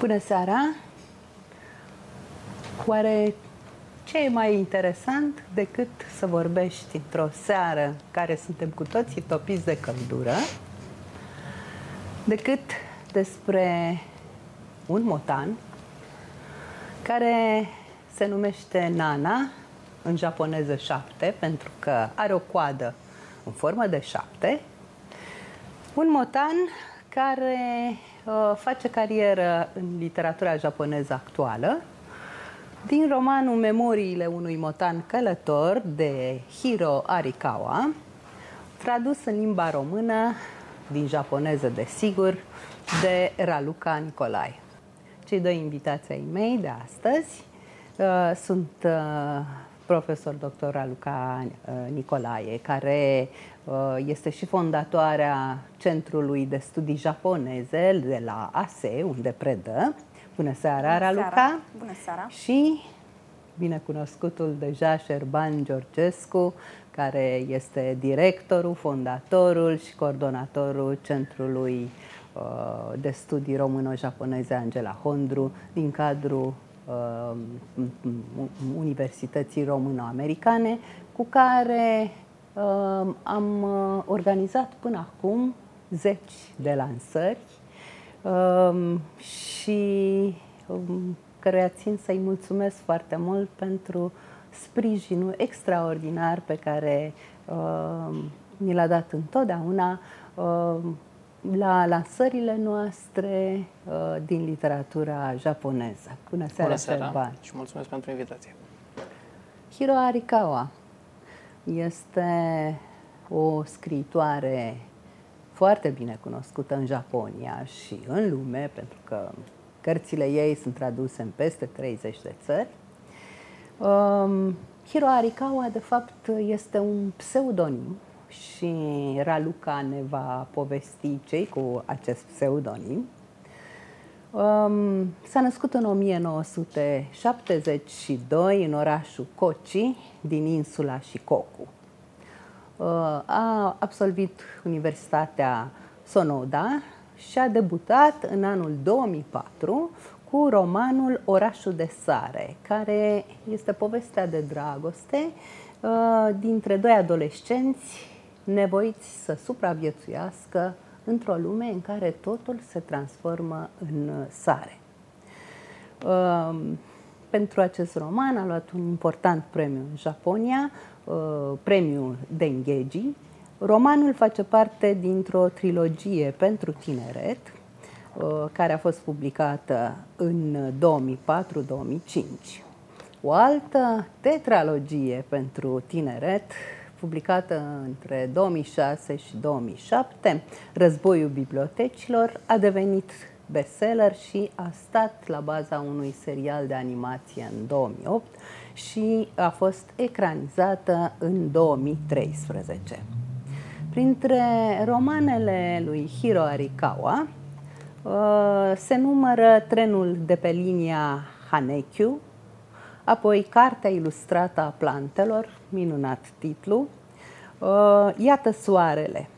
Bună seara! Oare ce e mai interesant decât să vorbești într-o seară care suntem cu toții topiți de căldură, decât despre un motan care se numește Nana, în japoneză șapte, pentru că are o coadă în formă de șapte, un motan care uh, face carieră în literatura japoneză actuală, din romanul Memoriile unui motan călător de Hiro Arikawa, tradus în limba română, din japoneză desigur, de Raluca Nicolae. Cei doi invitații ai mei de astăzi uh, sunt uh, profesor dr. Raluca uh, Nicolae, care uh, este și fondatoarea Centrului de Studii Japoneze de la ASE, unde predă. Bună seara, Bună Raluca! Seara. Bună seara! Și binecunoscutul deja Șerban Georgescu, care este directorul, fondatorul și coordonatorul Centrului uh, de Studii Româno-Japoneze Angela Hondru din cadrul uh, Universității Româno-Americane, cu care uh, am organizat până acum zeci de lansări și um, căruia țin să-i mulțumesc foarte mult pentru sprijinul extraordinar pe care uh, ni l-a dat întotdeauna uh, la lansările noastre uh, din literatura japoneză. Bună seara, Bună seara Șerban. și mulțumesc pentru invitație. Hiro Arikawa este o scriitoare foarte bine cunoscută în Japonia și în lume, pentru că Cărțile ei sunt traduse în peste 30 de țări. Um, Hiro Arikawa, de fapt, este un pseudonim și Raluca ne va povesti cei cu acest pseudonim. Um, s-a născut în 1972 în orașul Kochi din insula Shikoku. Uh, a absolvit Universitatea Sonoda și a debutat în anul 2004 cu romanul Orașul de Sare, care este povestea de dragoste uh, dintre doi adolescenți nevoiți să supraviețuiască într-o lume în care totul se transformă în sare. Uh, pentru acest roman a luat un important premiu în Japonia, uh, premiul Dengeji, Romanul face parte dintr-o trilogie pentru tineret, uh, care a fost publicată în 2004-2005. O altă tetralogie pentru tineret, publicată între 2006 și 2007, Războiul bibliotecilor, a devenit bestseller și a stat la baza unui serial de animație în 2008 și a fost ecranizată în 2013. Printre romanele lui Hiro Arikawa uh, se numără Trenul de pe linia Hanekyu, apoi Cartea ilustrată a plantelor, minunat titlu, uh, Iată soarele.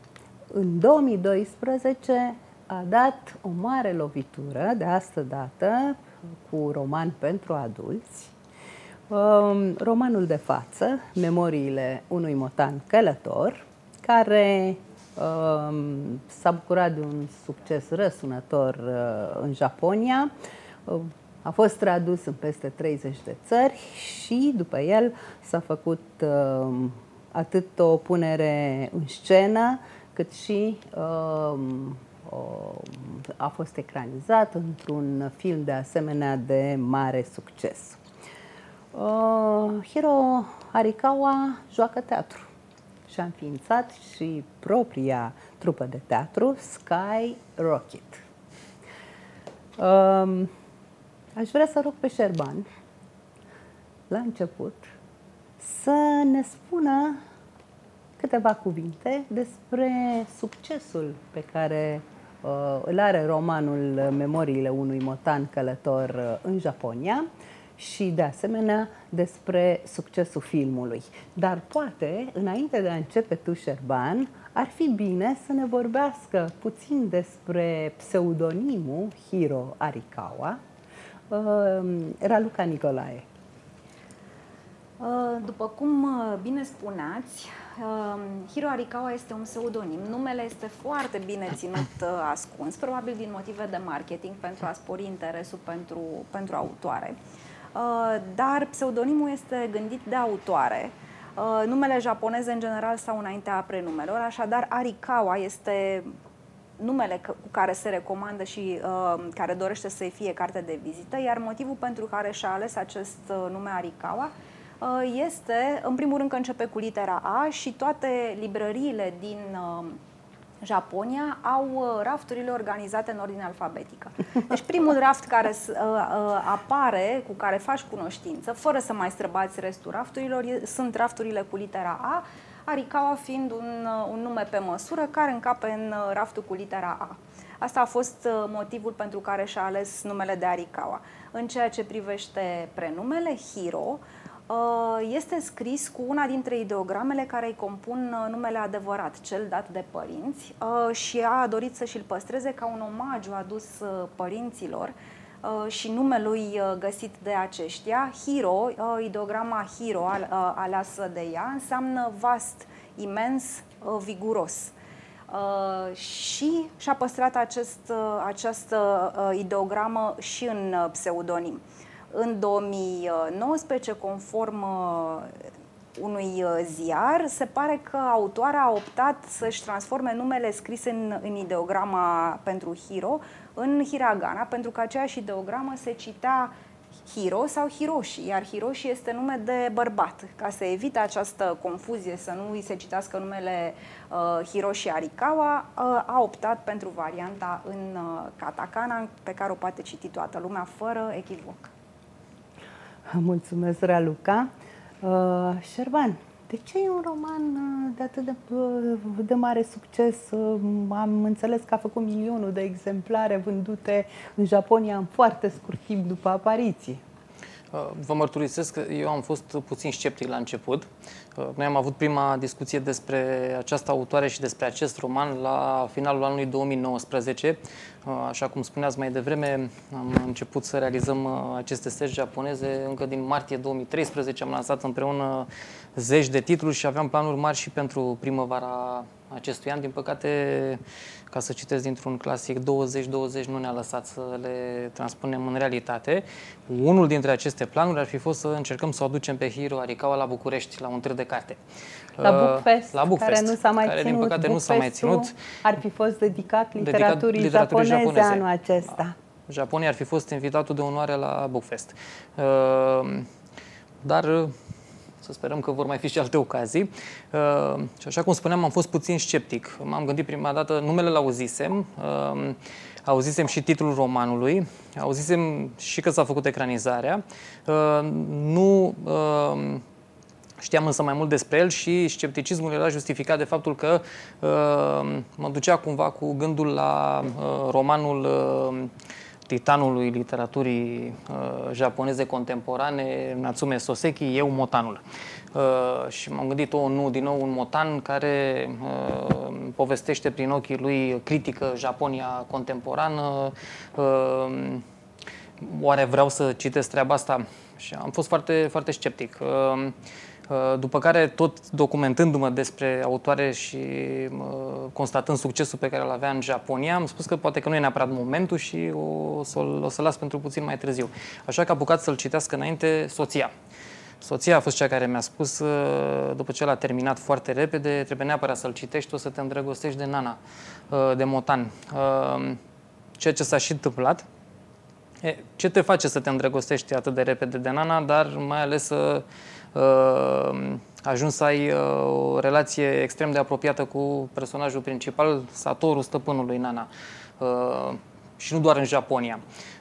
În 2012 a dat o mare lovitură, de asta dată, cu roman pentru adulți, uh, romanul de față, Memoriile unui motan călător, care uh, s-a bucurat de un succes răsunător uh, în Japonia. Uh, a fost tradus în peste 30 de țări și după el s-a făcut uh, atât o punere în scenă, cât și uh, a fost ecranizat într-un film de asemenea de mare succes. Uh, Hiro Arikawa joacă teatru și-a înființat și propria trupă de teatru, Sky Rocket. Um, aș vrea să rog pe Șerban, la început, să ne spună câteva cuvinte despre succesul pe care uh, îl are romanul Memoriile unui motan călător uh, în Japonia și, de asemenea, despre succesul filmului. Dar poate, înainte de a începe tu, Șerban, ar fi bine să ne vorbească puțin despre pseudonimul Hiro Arikawa, Raluca Nicolae. După cum bine spuneați, Hiro Arikawa este un pseudonim. Numele este foarte bine ținut ascuns, probabil din motive de marketing, pentru a spori interesul pentru, pentru autoare. Dar pseudonimul este gândit de autoare. Numele japoneze, în general, stau înaintea prenumelor, așadar Arikawa este numele cu care se recomandă și uh, care dorește să-i fie carte de vizită, iar motivul pentru care și-a ales acest uh, nume Arikawa uh, este, în primul rând, că începe cu litera A și toate librăriile din uh, Japonia au uh, rafturile organizate în ordine alfabetică. Deci primul raft care uh, uh, apare, cu care faci cunoștință, fără să mai străbați restul rafturilor, sunt rafturile cu litera A, Arikawa fiind un, un nume pe măsură care încape în raftul cu litera A. Asta a fost motivul pentru care și-a ales numele de Arikawa. În ceea ce privește prenumele, Hiro este scris cu una dintre ideogramele care îi compun numele adevărat, cel dat de părinți, și a dorit să și-l păstreze ca un omagiu adus părinților Uh, și numelui uh, găsit de aceștia. Hiro, uh, ideograma Hiro aleasă de ea, înseamnă vast, imens, viguros. Și și-a păstrat acest, această ideogramă și în pseudonim. În 2019, conform unui ziar, se pare că autoarea a optat să-și transforme numele scris în, în ideograma pentru Hiro în hiragana, pentru că aceeași ideogramă se citea Hiro sau Hiroshi, iar Hiroshi este nume de bărbat. Ca să evite această confuzie, să nu îi se citească numele uh, Hiroshi Arikawa, uh, a optat pentru varianta în uh, katakana, pe care o poate citi toată lumea, fără echivoc. Mulțumesc, Raluca. Uh, Șerban, de ce e un roman uh, de atât de, uh, de mare succes? Uh, am înțeles că a făcut milionul de exemplare vândute în Japonia în foarte scurt timp după apariție. Vă mărturisesc că eu am fost puțin sceptic la început. Noi am avut prima discuție despre această autoare și despre acest roman la finalul anului 2019. Așa cum spuneați mai devreme, am început să realizăm aceste sești japoneze încă din martie 2013. Am lansat împreună zeci de titluri și aveam planuri mari și pentru primăvara acestui an. Din păcate, ca să citesc dintr-un clasic, 20-20 nu ne-a lăsat să le transpunem în realitate. Unul dintre aceste planuri ar fi fost să încercăm să o aducem pe Hiro Arikawa la București, la un târg de carte. La uh, Bookfest, la Bookfest care nu s-a mai care, ținut. din păcate nu s-a mai ținut. Ar fi fost dedicat literaturii, dedicat literaturii japoneze, japoneze anul acesta. Japonia ar fi fost invitatul de onoare la Bookfest. Uh, dar să sperăm că vor mai fi și alte ocazii. Uh, și așa cum spuneam, am fost puțin sceptic. M-am gândit prima dată, numele l-auzisem, uh, auzisem și titlul romanului, auzisem și că s-a făcut ecranizarea. Uh, nu uh, Știam însă mai mult despre el și scepticismul era justificat de faptul că uh, mă ducea cumva cu gândul la uh, romanul uh, titanului literaturii uh, japoneze contemporane, Natsume Soseki, Eu Motanul. Uh, și m-am gândit, o, nu, din nou un motan care uh, povestește prin ochii lui critică Japonia contemporană. Uh, oare vreau să citesc treaba asta? Și am fost foarte, foarte sceptic. Uh, Uh, după care, tot documentându-mă despre autoare și uh, constatând succesul pe care îl avea în Japonia, am spus că poate că nu e neapărat momentul și o să, o să las pentru puțin mai târziu. Așa că a apucat să-l citească înainte soția. Soția a fost cea care mi-a spus, uh, după ce l-a terminat foarte repede, trebuie neapărat să-l citești, o să te îndrăgostești de Nana, de Motan. Ceea ce s-a și întâmplat. Ce te face să te îndrăgostești atât de repede de Nana, dar mai ales să uh, ajuns să ai uh, o relație extrem de apropiată cu personajul principal, Satoru, stăpânului Nana. Uh, și nu doar în Japonia.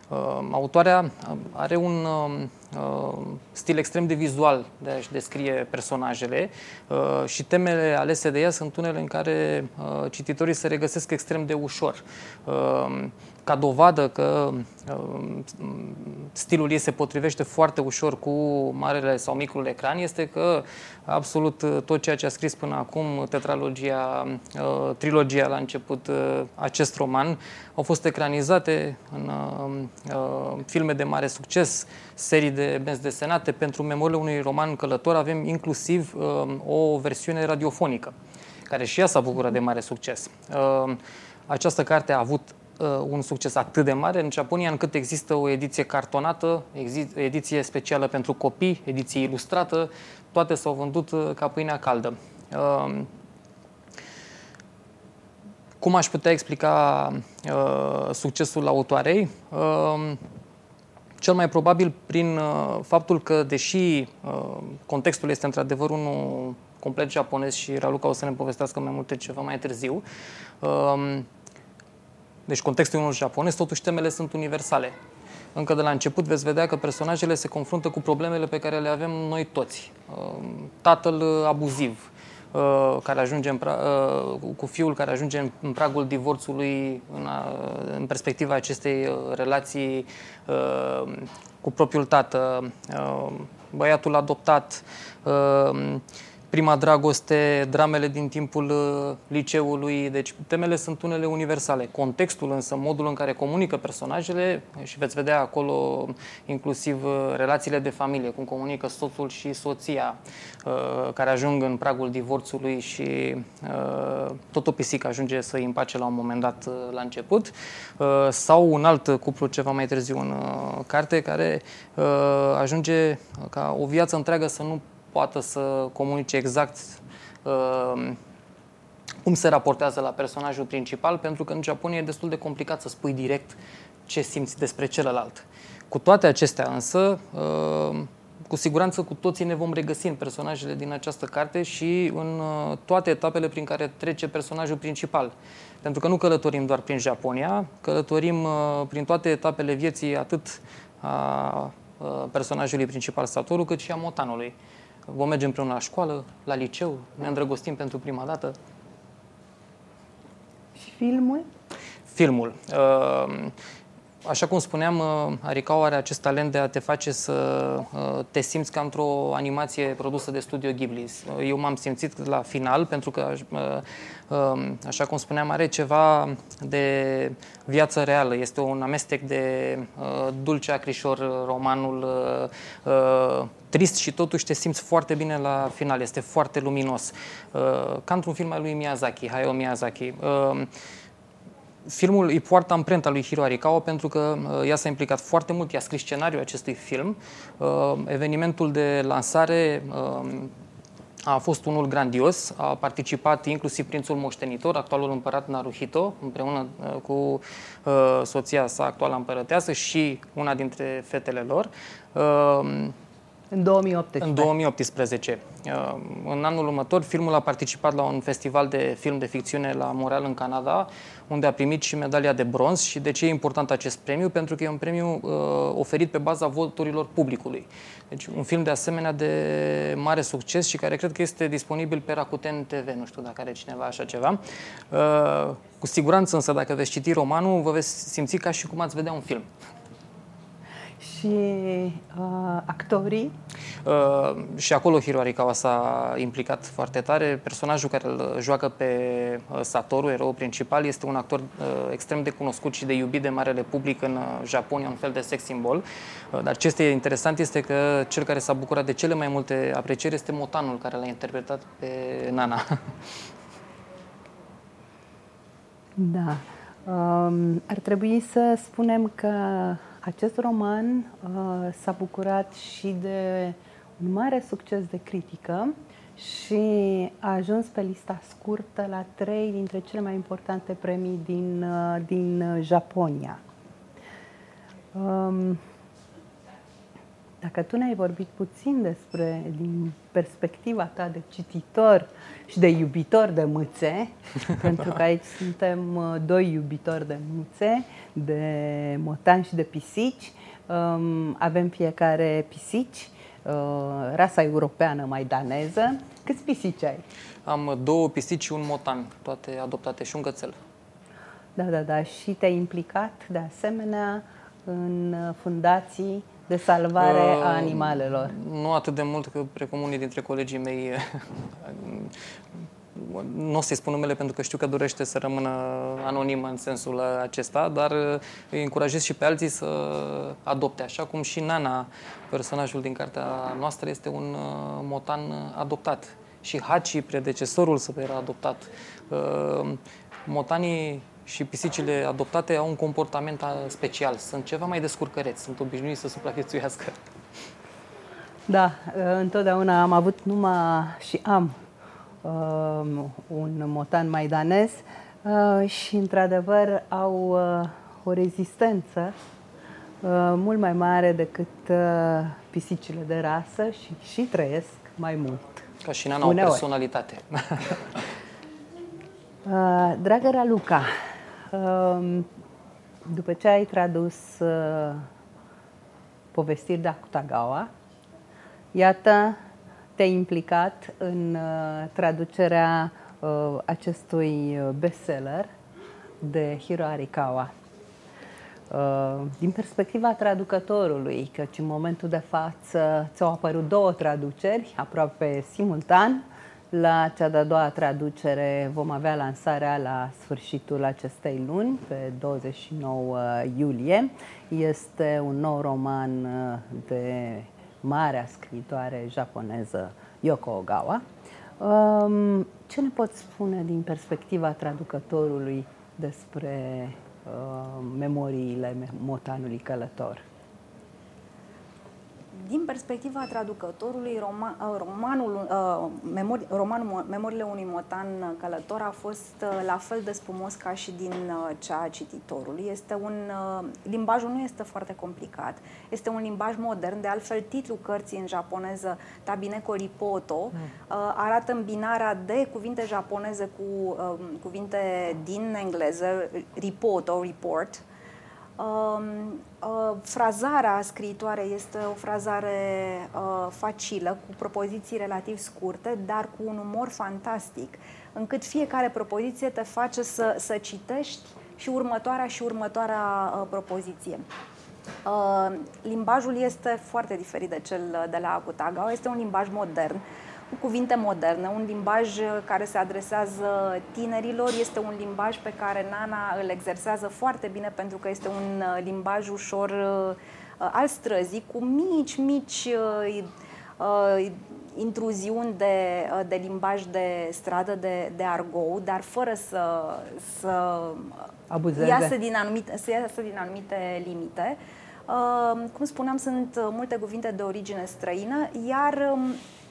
Uh, autoarea are un, uh, uh, stil extrem de vizual de a-și descrie personajele uh, și temele alese de ea sunt unele în care uh, cititorii se regăsesc extrem de ușor. Uh, ca dovadă că uh, stilul ei se potrivește foarte ușor cu marele sau micul ecran este că absolut uh, tot ceea ce a scris până acum, tetralogia, uh, trilogia la început, acest roman, au fost ecranizate în filme de mare succes, serii de benzi desenate. Pentru memoriile unui roman călător avem inclusiv o versiune radiofonică, care și ea s-a bucurat de mare succes. Această carte a avut uh, un succes atât de mare în Japonia, încât există o ediție cartonată, ediție specială pentru copii, ediție ilustrată, toate s-au vândut uh, ca pâinea caldă. Uh, cum aș putea explica uh, succesul autoarei? Uh, cel mai probabil prin uh, faptul că, deși uh, contextul este într-adevăr unul complet japonez și Raluca o să ne povestească mai multe ceva mai târziu, uh, deci contextul unul japonez, totuși temele sunt universale. Încă de la început veți vedea că personajele se confruntă cu problemele pe care le avem noi toți. Uh, tatăl abuziv, uh, care ajunge în pra- uh, cu fiul care ajunge în pragul divorțului în, în perspectiva acestei relații cu propriul tată, băiatul adoptat, prima dragoste, dramele din timpul uh, liceului, deci temele sunt unele universale. Contextul însă, modul în care comunică personajele și veți vedea acolo inclusiv uh, relațiile de familie, cum comunică soțul și soția uh, care ajung în pragul divorțului și tot o pisică ajunge să îi împace la un moment dat la început sau un alt cuplu ceva mai târziu în carte care ajunge ca o viață întreagă să nu poată să comunice exact uh, cum se raportează la personajul principal, pentru că în Japonia e destul de complicat să spui direct ce simți despre celălalt. Cu toate acestea însă, uh, cu siguranță cu toții ne vom regăsi în personajele din această carte și în uh, toate etapele prin care trece personajul principal. Pentru că nu călătorim doar prin Japonia, călătorim uh, prin toate etapele vieții atât a uh, personajului principal Satoru, cât și a Motanului. Vom merge împreună la școală, la liceu, ne îndrăgostim pentru prima dată. Și filmul? Filmul. Uh, Așa cum spuneam, uh, Aricau are acest talent de a te face să uh, te simți ca într-o animație produsă de Studio Ghibli. Uh, eu m-am simțit la final pentru că, um, așa cum spuneam, are ceva de viață reală. Este un amestec de dulce acrișor, romanul trist și totuși te simți foarte bine la final. Este foarte luminos. Ca într-un film al lui Miyazaki, Hayao Miyazaki filmul îi poartă amprenta lui Hiro Arikawa pentru că uh, ea s-a implicat foarte mult, i-a scris scenariul acestui film. Uh, evenimentul de lansare uh, a fost unul grandios, a participat inclusiv prințul moștenitor, actualul împărat Naruhito, împreună cu soția sa, actuală împărăteasă și una dintre fetele lor. În 2018. În 2018. Uh, în anul următor, filmul a participat la un festival de film de ficțiune la Montreal, în Canada, unde a primit și medalia de bronz. Și de ce e important acest premiu? Pentru că e un premiu uh, oferit pe baza voturilor publicului. Deci un film de asemenea de mare succes și care cred că este disponibil pe Rakuten TV. Nu știu dacă are cineva așa ceva. Uh, cu siguranță însă, dacă veți citi romanul, vă veți simți ca și cum ați vedea un film și uh, actorii? Uh, și acolo Hiro Arikawa s-a implicat foarte tare. Personajul care îl joacă pe uh, Satoru, erou principal, este un actor uh, extrem de cunoscut și de iubit de marele public în uh, Japonia, un fel de sex symbol. Uh, dar ce este interesant este că cel care s-a bucurat de cele mai multe aprecieri este Motanul, care l-a interpretat pe Nana. Da. Um, ar trebui să spunem că acest roman uh, s-a bucurat și de un mare succes de critică și a ajuns pe lista scurtă la trei dintre cele mai importante premii din, uh, din Japonia. Um, dacă tu ne-ai vorbit puțin despre, din perspectiva ta de cititor și de iubitor de mâțe, pentru că aici suntem uh, doi iubitori de mâțe, de motan și de pisici, Um, avem fiecare pisici, uh, rasa europeană mai daneză. Câți pisici ai? Am două pisici și un motan, toate adoptate și un cățel. Da, da, da. Și te-ai implicat de asemenea în fundații de salvare uh, a animalelor. Nu atât de mult că precum unii dintre colegii mei nu o să-i spun numele pentru că știu că dorește să rămână anonimă în sensul acesta, dar îi încurajez și pe alții să adopte, așa cum și Nana, personajul din cartea noastră, este un uh, motan adoptat. Și Hachi, predecesorul său, era adoptat. Uh, motanii și pisicile adoptate au un comportament special. Sunt ceva mai descurcăreți, sunt obișnuiți să supraviețuiască. Da, întotdeauna am avut numai și am uh, un motan maidanez uh, și, într-adevăr, au uh, o rezistență uh, mult mai mare decât uh, pisicile de rasă și, și trăiesc mai mult. Ca și Nana, o personalitate. uh, dragă Raluca, uh, după ce ai tradus uh, povestiri de Akutagawa, iată te-ai implicat în uh, traducerea uh, acestui uh, bestseller de Hiro Arikawa. Uh, din perspectiva traducătorului, căci în momentul de față ți-au apărut două traduceri, aproape simultan, la cea de-a doua traducere vom avea lansarea la sfârșitul acestei luni, pe 29 iulie. Este un nou roman uh, de marea scriitoare japoneză Yoko Ogawa. Um, ce ne poți spune din perspectiva traducătorului despre uh, memoriile motanului călător? Din perspectiva traducătorului, roman, uh, romanul, uh, memori, romanul Memoriile unui motan călător a fost uh, la fel de spumos ca și din cea a cititorului. Este un, limbajul nu este foarte complicat, este un limbaj modern, de altfel titlul cărții în japoneză Tabineko Ripoto mm. arată îmbinarea de cuvinte japoneze cu cuvinte din engleză, ripoto, report, Uh, uh, frazarea scriitoare este o frazare uh, facilă, cu propoziții relativ scurte, dar cu un umor fantastic, încât fiecare propoziție te face să, să citești și următoarea și următoarea uh, propoziție. Uh, limbajul este foarte diferit de cel de la Akutagawa, este un limbaj modern, cu cuvinte moderne, un limbaj care se adresează tinerilor, este un limbaj pe care Nana îl exersează foarte bine pentru că este un uh, limbaj ușor uh, al străzii, cu mici, mici uh, intruziuni de, de limbaj de stradă, de, de argou, dar fără să, să Abuzeze. iasă din anumite, să iasă din anumite limite. Uh, cum spuneam, sunt multe cuvinte de origine străină, iar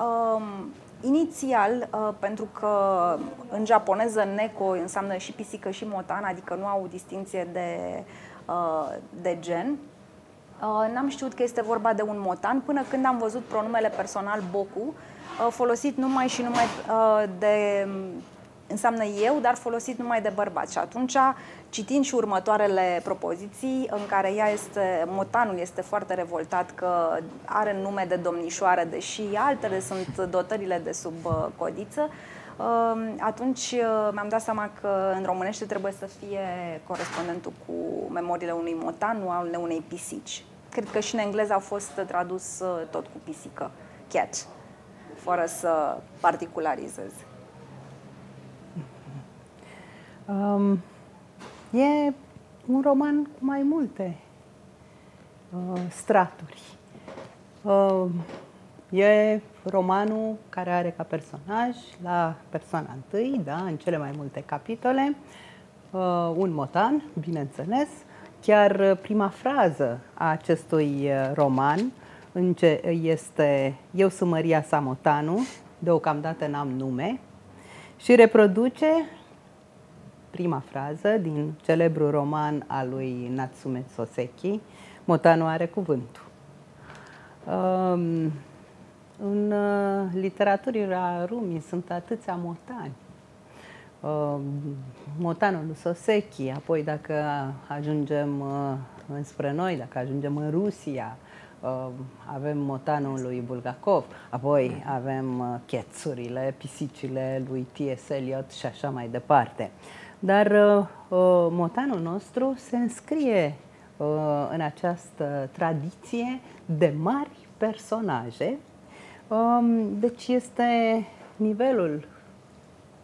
um, um, inițial, uh, pentru că în japoneză neko înseamnă și pisică și motan, adică nu au distinție de, uh, de gen, uh, n-am știut că este vorba de un motan până când am văzut pronumele personal boku, uh, folosit numai și numai uh, de înseamnă eu, dar folosit numai de bărbați. Și atunci, citind și următoarele propoziții, în care ea este, motanul este foarte revoltat că are nume de domnișoară, deși altele sunt dotările de sub uh, codiță, uh, atunci uh, mi-am dat seama că în românește trebuie să fie corespondentul cu memoriile unui motan, nu al unei pisici. Cred că și în engleză a fost tradus tot cu pisică, cat, fără să particularizez. Um, e un roman cu mai multe uh, straturi. Uh, e romanul care are ca personaj, la persoana întâi, da, în cele mai multe capitole, uh, un motan, bineînțeles. Chiar prima frază a acestui uh, roman este Eu sunt Maria Samotanu, deocamdată n-am nume, și reproduce prima frază din celebrul roman al lui Natsume Soseki, Motanu are cuvântul. Um, în uh, literatura Rumi sunt atâția motani. Uh, motanul lui Soseki, apoi dacă ajungem uh, înspre noi, dacă ajungem în Rusia, uh, avem motanul lui Bulgakov, apoi avem uh, chețurile, pisicile lui T.S. Eliot și așa mai departe. Dar uh, motanul nostru se înscrie în această tradiție de mari personaje. Um, deci este nivelul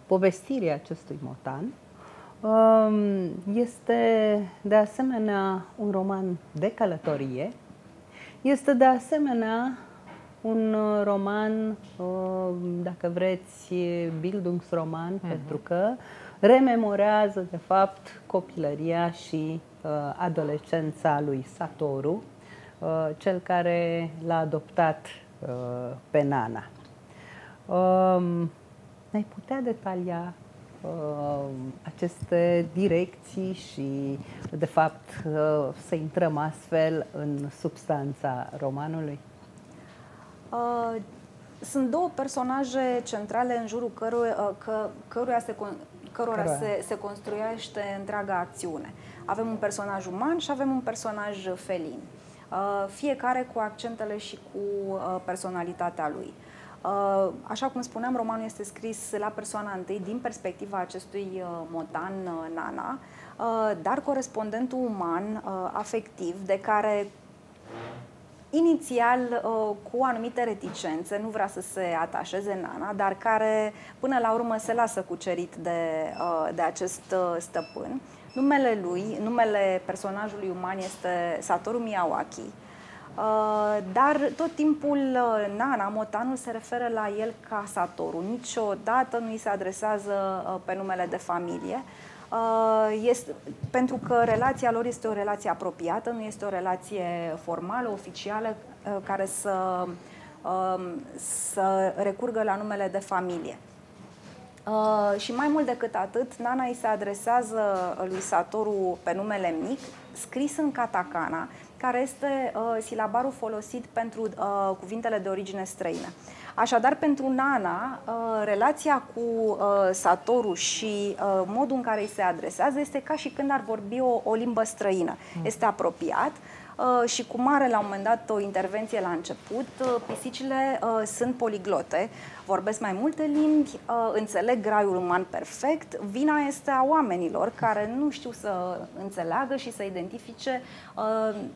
povestirii acestui motan. Um, este de asemenea un roman de călătorie. Este de asemenea un roman, um, dacă vreți, Bildungsroman, uh-huh. pentru că rememorează, de fapt, copilăria și uh, adolescența lui Satoru, uh, cel care l-a adoptat uh, pe Nana. Um, ne-ai putea detalia uh, aceste direcții și, de fapt, uh, să intrăm astfel în substanța romanului? Uh, sunt două personaje centrale în jurul căru, uh, că, căruia se, cărora se, se construiește întreaga acțiune. Avem un personaj uman și avem un personaj felin. Uh, fiecare cu accentele și cu uh, personalitatea lui. Uh, așa cum spuneam, romanul este scris la persoana întâi din perspectiva acestui uh, motan uh, Nana, dar corespondentul uman, afectiv, de care inițial cu anumite reticențe, nu vrea să se atașeze Nana, dar care până la urmă se lasă cucerit de, de acest stăpân. Numele lui, numele personajului uman este Satoru Miyawaki, Uh, dar tot timpul uh, Nana, Motanul, se referă la el ca Satoru. Niciodată nu îi se adresează uh, pe numele de familie. Este, pentru că relația lor este o relație apropiată, nu este o relație formală, oficială, care să, um, să recurgă la numele de familie. Uh, și mai mult decât atât, Nana îi se adresează lui Satoru pe numele mic, scris în katakana, care este uh, silabarul folosit pentru uh, cuvintele de origine străină. Așadar, pentru Nana, uh, relația cu uh, Satoru și uh, modul în care îi se adresează este ca și când ar vorbi o, o limbă străină. Mm. Este apropiat, Uh, și cum are la un moment dat o intervenție la început, uh, pisicile uh, sunt poliglote, vorbesc mai multe limbi, înțeleg graiul uman perfect, vina este a oamenilor care nu știu să înțeleagă și să identifice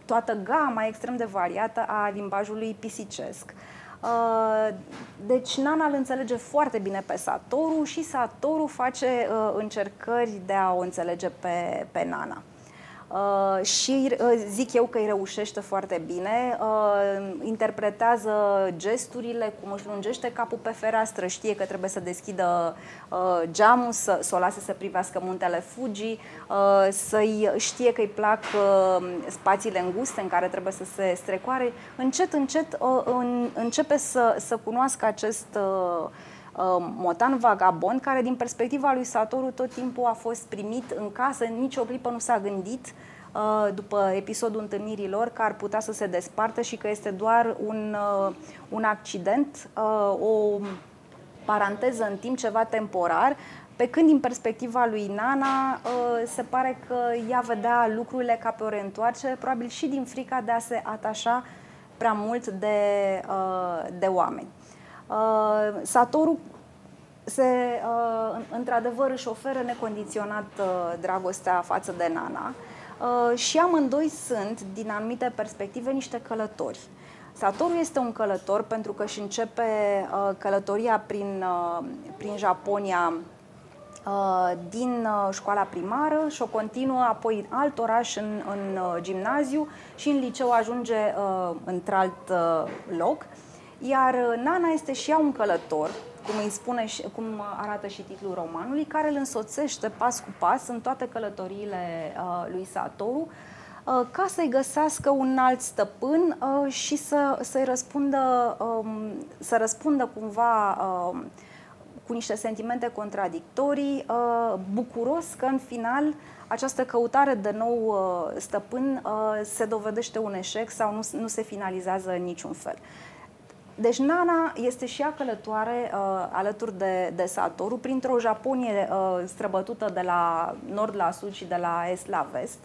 toată gama extrem de variată a limbajului pisicesc. Deci Nana îl înțelege foarte bine pe Satoru și Satoru face încercări de a o înțelege pe, pe Nana. Uh, și uh, zic eu că îi reușește foarte bine, uh, interpretează gesturile, cum își lungește capul pe fereastră, știe că trebuie să deschidă uh, geamul, să, să o lase să privească muntele Fuji, uh, să-i știe că îi plac uh, spațiile înguste în care trebuie să se strecoare. Încet, încet uh, în, începe să, să cunoască acest uh, Motan Vagabond, care din perspectiva lui Satoru tot timpul a fost primit în casă, nici o clipă nu s-a gândit uh, după episodul întâlnirilor că ar putea să se despartă și că este doar un, uh, un accident, uh, o paranteză în timp, ceva temporar, pe când din perspectiva lui Nana se pare că ea vedea lucrurile ca pe o reîntoarcere, probabil și din frica de a se atașa prea mult de, de oameni. Uh, Satoru se, uh, într-adevăr, își oferă necondiționat uh, dragostea față de Nana uh, și amândoi sunt, din anumite perspective, niște călători. Satoru este un călător pentru că își începe uh, călătoria prin, uh, prin Japonia uh, din uh, școala primară și o continuă apoi în alt oraș, în, în uh, gimnaziu și în liceu ajunge uh, într-alt uh, loc. Iar uh, Nana este și ea un călător, cum îi spune și cum arată și titlul romanului, care îl însoțește pas cu pas în toate călătoriile uh, lui Satoru, uh, ca să-i găsească un alt stăpân uh, și să, să-i răspundă, um, să răspundă cumva um, cu niște sentimente contradictorii, uh, bucuros că în final această căutare de nou uh, stăpân uh, se dovedește un eșec sau nu, nu se finalizează în niciun fel. Deci Nana este și ea călătoare uh, alături de, de Satoru printr-o Japonie uh, străbătută de la nord la sud și de la est la vest.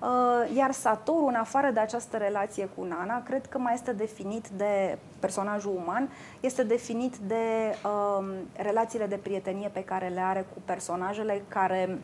Uh, iar Satoru, în afară de această relație cu Nana, cred că mai este definit de personajul uman, este definit de um, relațiile de prietenie pe care le are cu personajele care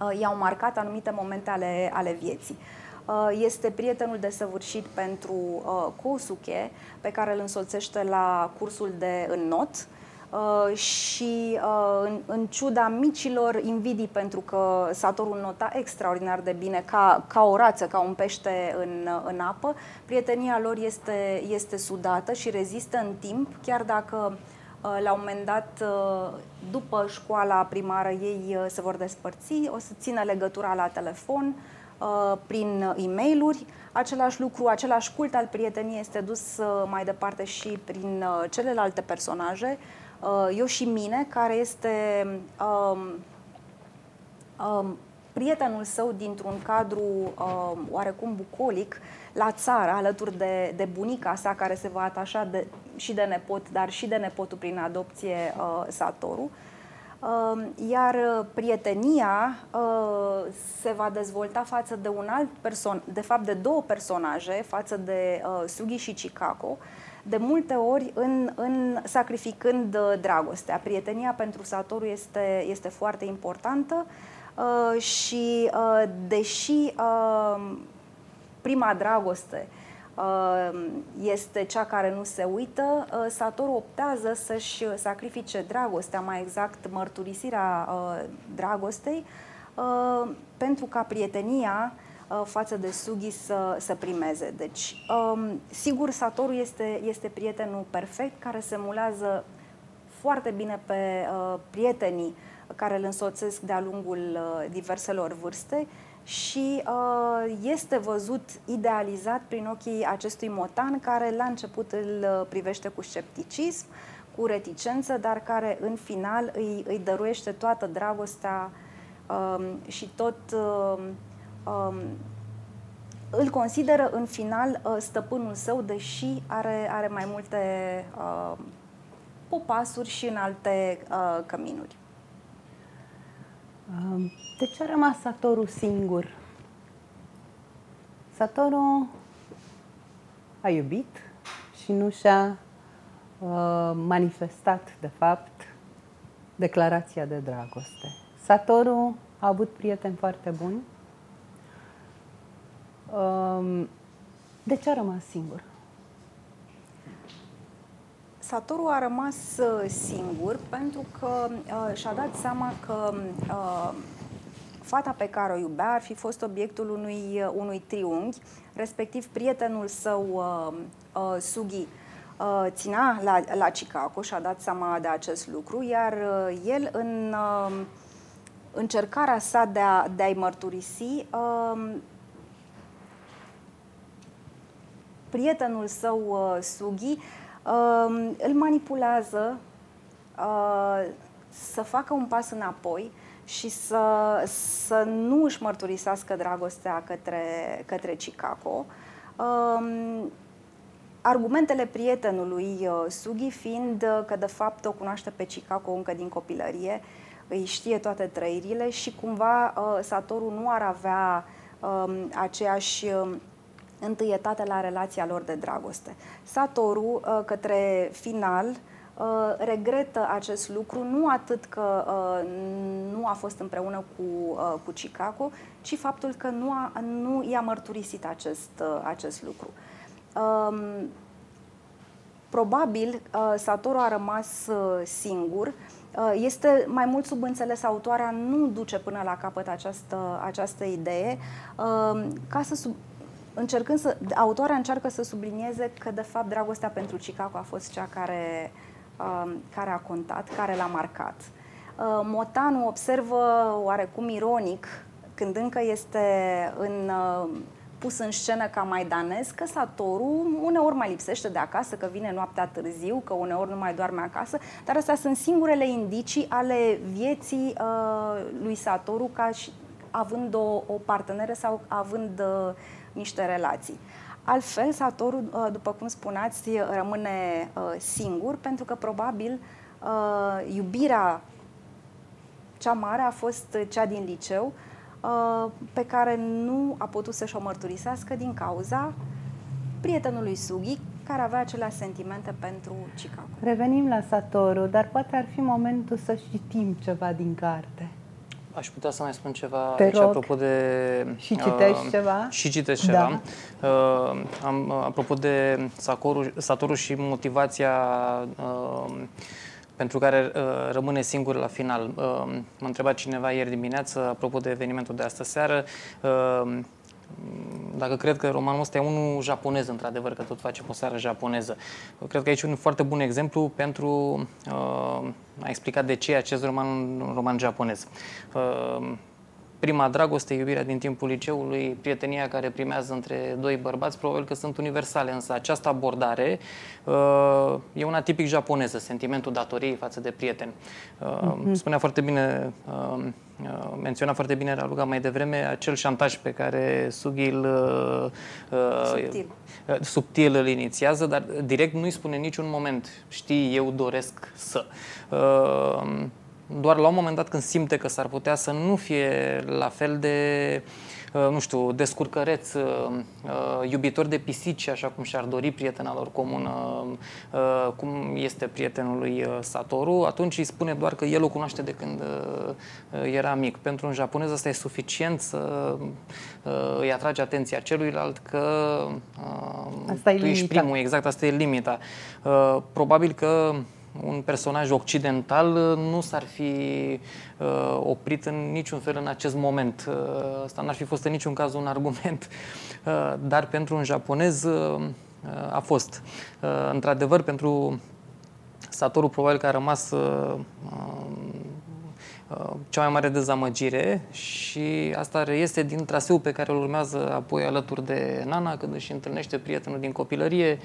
uh, i-au marcat anumite momente ale, ale vieții. Uh, este prietenul desăvârșit pentru uh, Kosuke, pe care îl însoțește la cursul de înnot, Uh, și uh, în, în ciuda micilor invidii pentru că Satoru nota extraordinar de bine ca, ca o rață, ca un pește în, în apă, prietenia lor este, este sudată și rezistă în timp, chiar dacă uh, la un moment dat, după școala primară, ei se vor despărți, o să țină legătura la telefon, prin e mail Același lucru, același cult al prieteniei este dus mai departe și prin celelalte personaje, uh, Eu și mine, care este um, um, prietenul său dintr-un cadru um, oarecum bucolic la țară, alături de, de bunica sa, care se va atașa de, și de nepot, dar și de nepotul prin adopție uh, Satoru. Uh, iar prietenia uh, se va dezvolta față de un alt person, de fapt de două personaje, față de uh, Sugi și Chicago, de multe ori în, în sacrificând uh, dragostea. Prietenia pentru Satoru este, este foarte importantă uh, și uh, deși uh, prima dragoste uh, este cea care nu se uită, uh, Satoru optează să-și sacrifice dragostea, mai exact mărturisirea uh, dragostei, uh, pentru ca prietenia Uh, față de Sugi să, să primeze. Deci, um, sigur, Satoru este, este prietenul perfect care se mulează foarte bine pe uh, prietenii care îl însoțesc de-a lungul uh, diverselor vârste și uh, este văzut idealizat prin ochii acestui motan care la început îl uh, privește cu scepticism, cu reticență, dar care în final îi, îi dăruiește toată dragostea uh, și tot uh, um, îl consideră în final uh, stăpânul său, deși are, are mai multe uh, popasuri și în alte uh, căminuri. Um, de ce a rămas Satoru singur? Satoru a iubit și nu și-a uh, manifestat, de fapt, declarația de dragoste. Satoru a avut prieteni foarte buni, de ce a rămas singur? Satoru a rămas uh, singur pentru că uh, și-a dat seama că uh, fata pe care o iubea ar fi fost obiectul unui, uh, unui triunghi, respectiv prietenul său, uh, uh, Sugi, uh, ținea la, la Chicago și-a dat seama de acest lucru, iar uh, el în uh, încercarea sa de, a, de a-i mărturisi uh, prietenul său, uh, Sugi, uh, îl manipulează uh, să facă un pas înapoi și să, să nu își mărturisească dragostea către, către Chicago. Uh, argumentele prietenului uh, Sugi fiind uh, că de fapt o cunoaște pe Chicago încă din copilărie, îi știe toate trăirile și cumva uh, Satoru nu ar avea uh, aceeași uh, întâietate la relația lor de dragoste. Satoru, uh, către final, uh, regretă acest lucru, nu atât că uh, nu a fost împreună cu, cu Chicago, ci faptul că nu, a, nu i-a mărturisit acest, acest lucru. Um, probabil Satoru a rămas singur, este mai mult sub înțeles, autoarea nu duce până la capăt această, această idee, ca să sub, încercând să, autoarea încearcă să sublinieze că, de fapt, dragostea pentru Chicago a fost cea care, uh, care a contat, care l-a marcat. Uh, Motanu observă oarecum ironic, când încă este în, uh, pus în scenă ca maidanez, că Satoru uneori mai lipsește de acasă, că vine noaptea târziu, că uneori nu mai doarme acasă, dar astea sunt singurele indicii ale vieții uh, lui Satoru ca și având o, o parteneră sau având uh, niște relații. Altfel, Satoru, uh, după cum spuneați, rămâne uh, singur pentru că probabil uh, iubirea cea mare a fost cea din liceu, uh, pe care nu a putut să-și o mărturisească din cauza prietenului Sugi, care avea aceleași sentimente pentru Chicago. Revenim la Satoru, dar poate ar fi momentul să citim ceva din carte. Aș putea să mai spun ceva Te aici rog. apropo de... Și citești uh, ceva? Și citesc ceva. Da. Uh, am, apropo de Satoru, Satoru și motivația uh, pentru care uh, rămâne singur la final. Uh, m-a întrebat cineva ieri dimineață, apropo de evenimentul de astă seară, uh, dacă cred că romanul ăsta e unul japonez, într-adevăr, că tot face o seară japoneză. Cred că aici e un foarte bun exemplu pentru uh, a explica de ce e acest roman un roman japonez. Uh, prima dragoste, iubirea din timpul liceului, prietenia care primează între doi bărbați, probabil că sunt universale, însă această abordare uh, e una tipic japoneză, sentimentul datoriei față de prieten. Uh, mm-hmm. Spunea foarte bine, uh, uh, menționa foarte bine Raluca mai devreme acel șantaj pe care Sugi îl uh, Subtil. uh, subtil îl inițiază, dar direct nu-i spune niciun moment, știi, eu doresc să. Uh, doar la un moment dat când simte că s-ar putea să nu fie la fel de, uh, nu știu, descurcăreț, uh, uh, iubitor de pisici, așa cum și-ar dori prietena lor comună, uh, cum este prietenul lui uh, Satoru, atunci îi spune doar că el o cunoaște de când uh, era mic. Pentru un japonez asta e suficient să uh, îi atrage atenția celuilalt că uh, Asta e tu ești limita. primul, exact, asta e limita. Uh, probabil că un personaj occidental uh, nu s-ar fi uh, oprit în niciun fel în acest moment. Uh, asta n-ar fi fost în niciun caz un argument. Uh, dar pentru un japonez uh, a fost. Uh, într-adevăr, pentru Satoru probabil că a rămas uh, uh, cea mai mare dezamăgire și asta reiese din traseul pe care îl urmează apoi alături de Nana când își întâlnește prietenul din copilărie,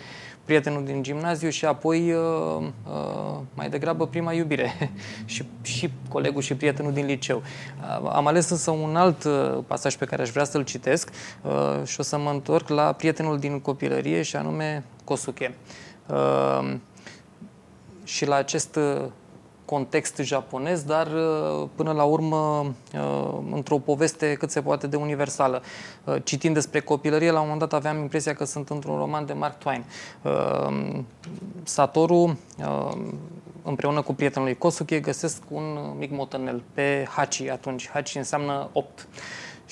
prietenul din gimnaziu și apoi uh, uh, mai degrabă prima iubire și, și colegul și prietenul din liceu. Uh, am ales însă un alt uh, pasaj pe care aș vrea să-l citesc uh, și o să mă întorc la prietenul din copilărie și anume Kosuke. Uh, și la acest uh, context japonez, dar uh, până la urmă uh, într-o poveste cât se poate de universală. Uh, Citind despre copilărie, la un moment dat aveam impresia că sunt într-un roman de Mark Twain. Uh, Satoru, uh, împreună cu prietenul lui Kosuke, găsesc un mic motanel pe Hachi atunci. Hachi înseamnă 8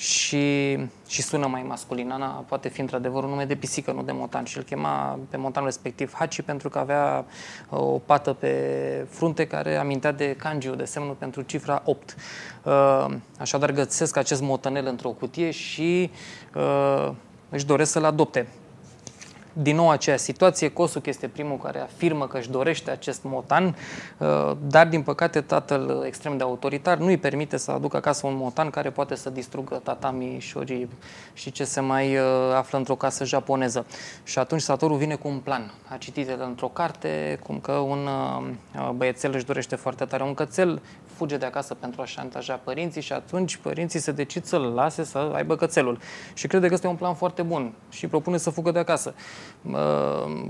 și, și sună mai masculin. Ana poate fi într-adevăr un nume de pisică, nu de motan. Și îl chema pe motanul respectiv Hachi pentru că avea uh, o pată pe frunte care amintea de kanjiu, de semnul pentru cifra 8. Uh, așadar găsesc acest motanel într-o cutie și uh, își doresc să-l adopte. Din nou aceeași situație, Kosuke este primul care afirmă că își dorește acest motan, uh, dar din păcate tatăl extrem de autoritar nu îi permite să aducă acasă un motan care poate să distrugă tatami, shori și ce se mai uh, află într-o casă japoneză. Și atunci Satoru vine cu un plan. A citit el într-o carte cum că un uh, băiețel își dorește foarte tare un cățel, fuge de acasă pentru a șantaja părinții și atunci părinții se decid să-l lase să aibă cățelul. Și crede că este un plan foarte bun și propune să fugă de acasă. Uh,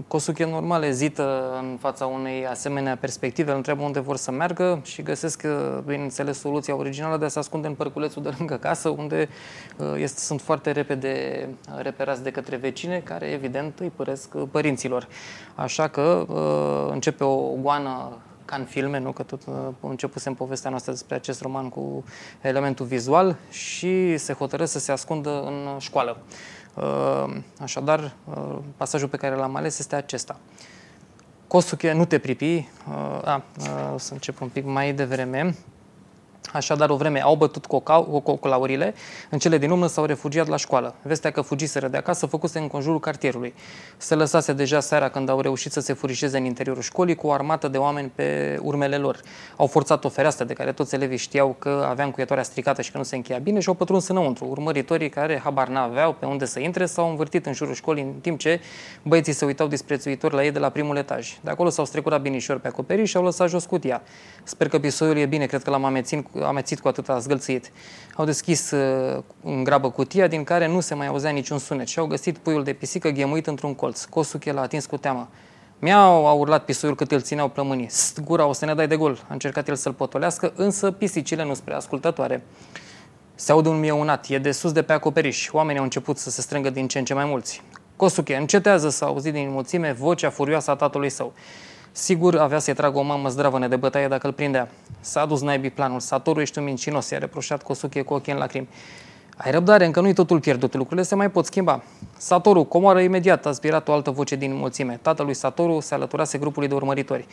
Kosuke normal ezită în fața unei asemenea perspective, îl întreabă unde vor să meargă și găsesc, uh, bineînțeles, soluția originală de a se ascunde în părculețul de lângă casă, unde uh, este, sunt foarte repede reperați de către vecine, care evident îi păresc uh, părinților. Așa că uh, începe o goană ca în filme, nu? că tot uh, începusem povestea noastră despre acest roman cu elementul vizual și se hotără să se ascundă în școală. Uh, Așadar, uh, pasajul pe care l-am ales este acesta. Kosuke, nu te pripi. Uh, a, uh, să încep un pic mai devreme. Așadar, o vreme au bătut cocau, coclaurile, în cele din urmă s-au refugiat la școală. Vestea că fugiseră de acasă făcuse în conjurul cartierului. Se lăsase deja seara când au reușit să se furișeze în interiorul școlii cu o armată de oameni pe urmele lor. Au forțat o fereastră de care toți elevii știau că avea încuietoarea stricată și că nu se încheia bine și au pătruns înăuntru. Urmăritorii care habar n-aveau pe unde să intre s-au învârtit în jurul școlii în timp ce băieții se uitau disprețuitor la ei de la primul etaj. De acolo s-au strecurat binișor pe acoperiș și au lăsat jos cutia. Sper că pisoiul e bine, cred că l-am amețit, amețit cu atâta zgâlțit. Au deschis uh, în grabă cutia din care nu se mai auzea niciun sunet și au găsit puiul de pisică ghemuit într-un colț. Kosuke l-a atins cu teamă. Miau, a urlat pisoiul cât îl țineau plămânii. St, gura, o să ne dai de gol. A încercat el să-l potolească, însă pisicile nu spre ascultătoare. Se aude un mieunat, e de sus de pe acoperiș. Oamenii au început să se strângă din ce în ce mai mulți. Kosuke încetează să auzi din mulțime vocea furioasă a tatălui său. Sigur avea să-i tragă o mamă zdravăne de bătaie dacă îl prindea. S-a adus naibii planul. Satoru ești un mincinos, i-a reproșat Kosuke cu ochii în lacrimi. Ai răbdare, încă nu-i totul pierdut, lucrurile se mai pot schimba. Satoru, comoară imediat, a zbirat o altă voce din mulțime. Tatălui Satoru se alăturase grupului de urmăritori.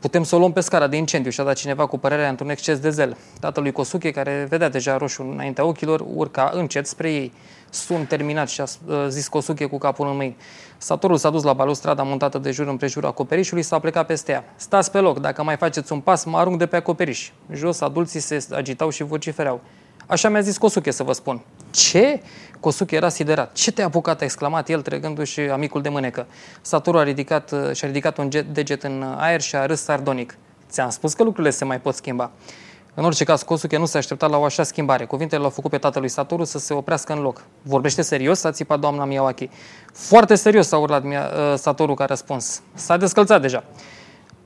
Putem să o luăm pe scara de incendiu, și-a dat cineva cu părerea într-un exces de zel. Tatălui Kosuke, care vedea deja roșu înaintea ochilor, urca încet spre ei. Sunt terminat și a zis Kosuke cu capul în mâini. Satorul s-a dus la balustrada montată de jur împrejurul acoperișului și s-a plecat peste ea. Stați pe loc, dacă mai faceți un pas, mă arunc de pe acoperiș. Jos, adulții se agitau și vocifereau. Așa mi-a zis Kosuke să vă spun. Ce? Kosuke era siderat. Ce te-a apucat? a exclamat el, tregându-și amicul de mânecă. Satoru a ridicat, și-a ridicat un deget în aer și a râs sardonic. Ți-am spus că lucrurile se mai pot schimba. În orice caz, Kosuke nu s-a așteptat la o așa schimbare. Cuvintele l-au făcut pe tatălui Satoru să se oprească în loc. Vorbește serios? a țipat doamna Miyawaki. Foarte serios a urlat Satoru ca răspuns. S-a descălțat deja.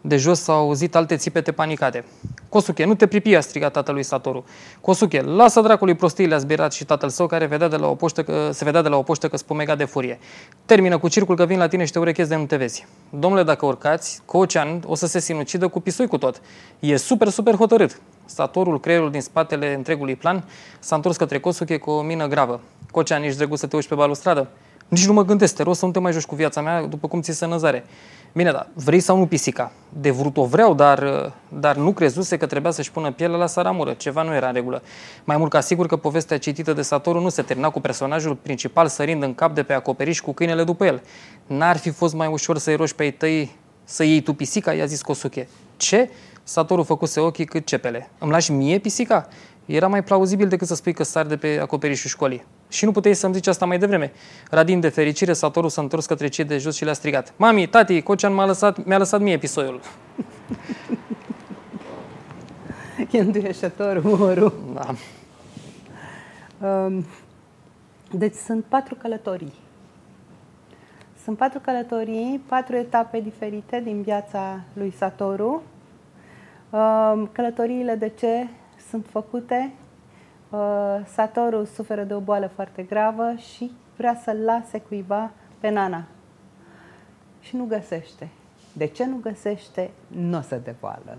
De jos s-au auzit alte țipete panicate. Kosuke, nu te pripi, a strigat tatălui Satoru. Kosuke, lasă dracului prostiile, a zbirat și tatăl său, care vedea de la o poștă că, se vedea de la o poștă că spumega de furie. Termină cu circul că vin la tine și te urechez de nu te vezi. Domnule, dacă urcați, Kocean o să se sinucidă cu pisoi cu tot. E super, super hotărât. Satorul, creierul din spatele întregului plan, s-a întors către Kosuke cu o mină gravă. Kocean, ești drăguț să te uiți pe balustradă? Nici nu mă gândesc, te rog să nu te mai joci cu viața mea după cum ți se năzare. Bine, da, vrei sau nu pisica? De vrut o vreau, dar, dar nu crezuse că trebuia să-și pună pielea la saramură. Ceva nu era în regulă. Mai mult ca sigur că povestea citită de Satoru nu se termina cu personajul principal sărind în cap de pe acoperiș cu câinele după el. N-ar fi fost mai ușor să-i roși pe ei tăi să iei tu pisica? I-a zis Kosuke. Ce? Satoru făcuse ochii cât cepele. Îmi lași mie pisica? Era mai plauzibil decât să spui că sar de pe acoperișul școlii. Și nu puteai să-mi zici asta mai devreme. Radin de fericire, Satoru s-a întors către cei de jos și le-a strigat. Mami, tati, Cocean m-a lăsat, mi-a lăsat mie episodul. e înduieșător umorul. Da. Um, deci sunt patru călătorii. Sunt patru călătorii, patru etape diferite din viața lui Satoru. Um, călătoriile de ce sunt făcute? Uh, Satoru suferă de o boală foarte gravă și vrea să-l lase cuiva pe Nana. Și nu găsește. De ce nu găsește? Nu o să devoală.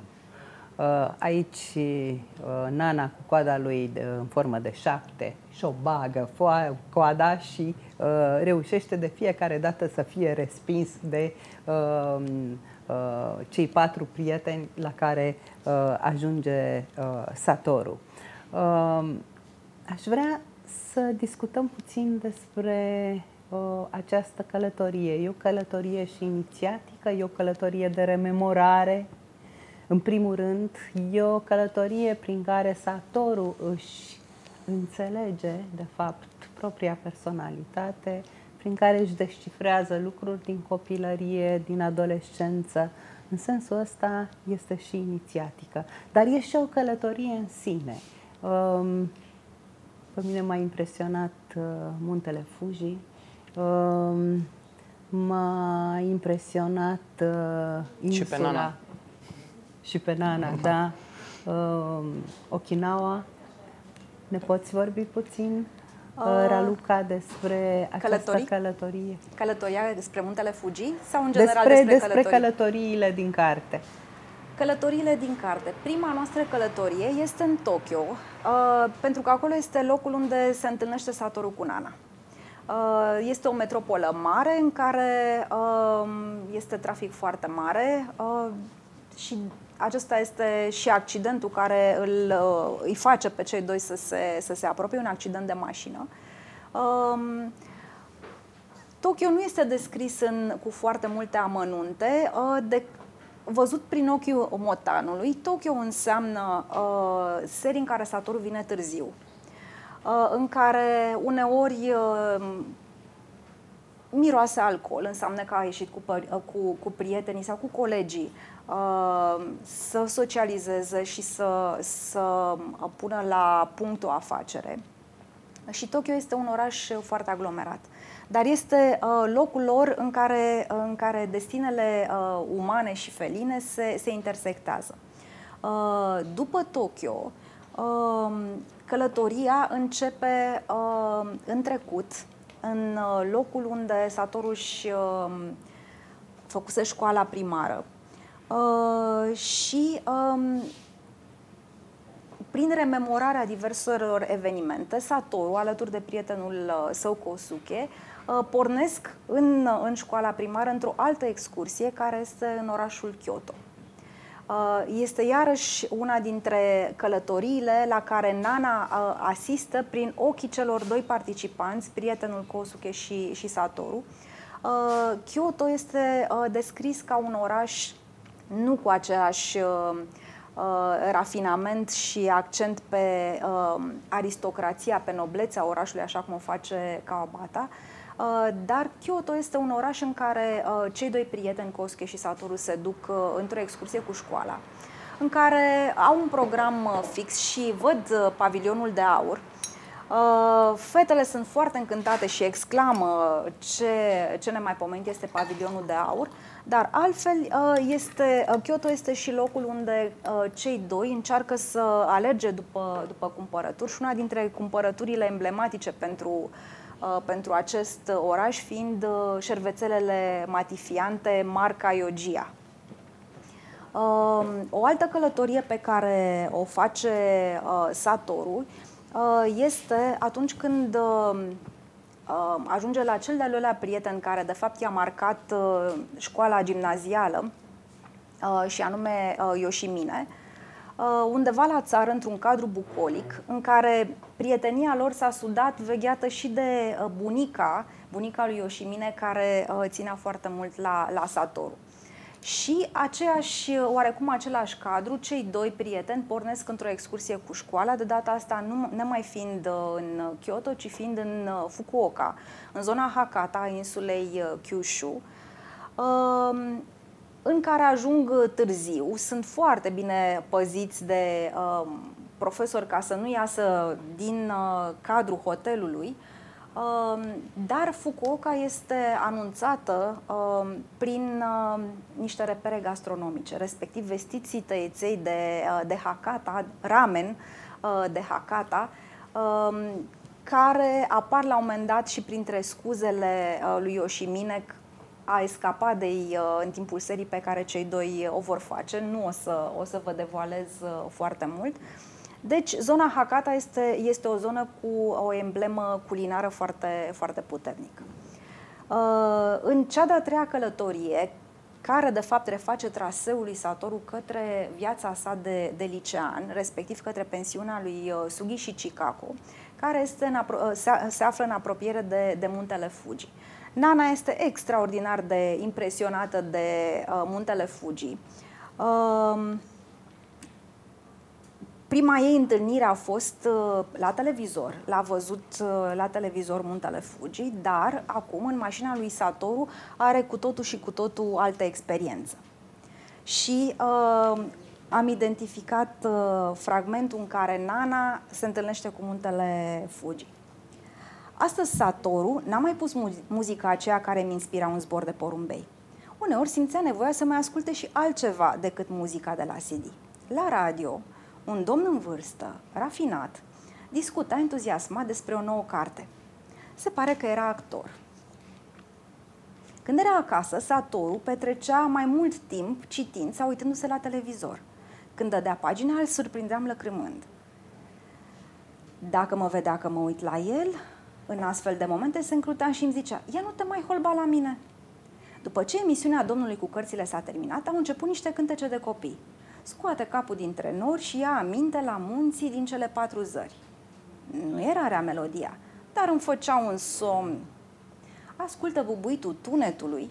Uh, aici uh, Nana cu coada lui de, în formă de șapte și o bagă foa, coada și uh, reușește de fiecare dată să fie respins de uh, uh, cei patru prieteni la care uh, ajunge uh, Satoru. Uh, aș vrea să discutăm puțin despre uh, această călătorie. E o călătorie și inițiatică, e o călătorie de rememorare. În primul rând, e o călătorie prin care Satoru își înțelege, de fapt, propria personalitate, prin care își descifrează lucruri din copilărie, din adolescență. În sensul ăsta este și inițiatică. Dar e și o călătorie în sine. Um, pe mine m-a impresionat uh, muntele Fuji, um, m-a impresionat uh, insula. Și pe Nana. Și pe Nana, da. Um, Okinawa. Ne poți vorbi puțin, uh, Raluca, despre această Călătorii? călătorie? Călătoria despre muntele Fuji sau în general Despre, despre, despre călătorii? călătoriile din carte. Călătoriile din carte. Prima noastră călătorie este în Tokyo, uh, pentru că acolo este locul unde se întâlnește Satoru cu Nana. Uh, este o metropolă mare în care uh, este trafic foarte mare uh, și acesta este și accidentul care îl, uh, îi face pe cei doi să se, să se apropie, un accident de mașină. Uh, Tokyo nu este descris în, cu foarte multe amănunte, uh, de, văzut prin ochiul motanului, Tokyo înseamnă uh, serii în care Satoru vine târziu, uh, în care uneori uh, miroase alcool, înseamnă că a ieșit cu, păr- uh, cu, cu prietenii sau cu colegii uh, să socializeze și să, să pună la punct o afacere. Și Tokyo este un oraș foarte aglomerat. Dar este uh, locul lor în care, uh, în care destinele uh, umane și feline se, se intersectează. Uh, după Tokyo, Um, călătoria începe um, în trecut, în uh, locul unde Satoru își um, făcuse școala primară. Uh, și prin rememorarea diverselor evenimente, Satoru, alături de prietenul uh, său Kosuke, pornesc în, în școala primară într-o altă excursie care este în orașul Kyoto. Uh, este iarăși una dintre călătoriile la care Nana uh, asistă prin ochii celor doi participanți, prietenul Kosuke și, și Satoru. Uh, Kyoto este descris ca un oraș nu cu aceeași rafinament și accent pe aristocrația, pe noblețea orașului, așa cum o face Kawabata, Uh, dar Kyoto este un oraș în care uh, cei doi prieteni, Kosuke și Satoru, se duc uh, într-o excursie cu școala, în care au un program fix și văd pavilionul de aur. Fetele sunt foarte încântate și exclamă ce, ce nemaipomenit este pavilionul de aur, dar altfel este, Kyoto este și locul unde cei doi încearcă să alerge după, după cumpărături și una dintre cumpărăturile emblematice pentru uh, Uh, pentru acest oraș, fiind uh, șervețelele matifiante marca Iogia. Uh, o altă călătorie pe care o face Satoru este atunci când ajunge la cel de-al doilea prieten care de fapt i-a marcat școala gimnazială și anume Yoshimine, Uh, undeva la țară, într-un cadru bucolic, în care prietenia lor s-a sudat vegheată și de uh, bunica, bunica lui Yoshimine, care uh, ținea foarte mult la, la Satoru. Și aceeași, oarecum același cadru, cei doi prieteni pornesc într-o excursie cu școala, de data asta nu nemai fiind în Kyoto, ci fiind în Fukuoka, în zona Hakata, a insulei Kyushu în care ajung târziu, sunt foarte bine păziți de uh, profesori ca să nu iasă din uh, cadrul hotelului, uh, dar Fukuoka este anunțată uh, prin uh, niște repere gastronomice, respectiv vestiții tăieței de, uh, de Hakata, ramen uh, de Hakata, uh, care apar la un moment dat și printre scuzele uh, lui Yoshimine a escapa de ei uh, în timpul serii pe care cei doi o vor face. Nu o să, o să vă devoalez uh, foarte mult. Deci, zona Hakata este, este o zonă cu o emblemă culinară foarte, foarte puternică. Uh, în cea de-a treia călătorie, care de fapt reface traseul lui Satoru către viața sa de, de licean, respectiv către pensiunea lui Sugi și Chikako, care este în apro- se, se află în apropiere de, de muntele Fuji. Nana este extraordinar de impresionată de uh, muntele Fuji. Uh, prima ei întâlnire a fost uh, la televizor. L-a văzut uh, la televizor muntele Fuji, dar acum în mașina lui Satoru are cu totul și cu totul altă experiență. Și uh, am identificat uh, fragmentul în care Nana se întâlnește cu muntele Fuji. Astăzi Satoru n-a mai pus muzica aceea care mi inspira un zbor de porumbei. Uneori simțea nevoia să mai asculte și altceva decât muzica de la CD. La radio, un domn în vârstă, rafinat, discuta entuziasmat despre o nouă carte. Se pare că era actor. Când era acasă, Satoru petrecea mai mult timp citind sau uitându-se la televizor. Când dădea pagina, îl surprindeam lăcrâmând. Dacă mă vedea că mă uit la el, în astfel de momente se încrutea și îmi zicea, ia nu te mai holba la mine. După ce emisiunea Domnului cu cărțile s-a terminat, au început niște cântece de copii. Scoate capul dintre nori și ia aminte la munții din cele patru zări. Nu era rea melodia, dar îmi făcea un somn. Ascultă bubuitul tunetului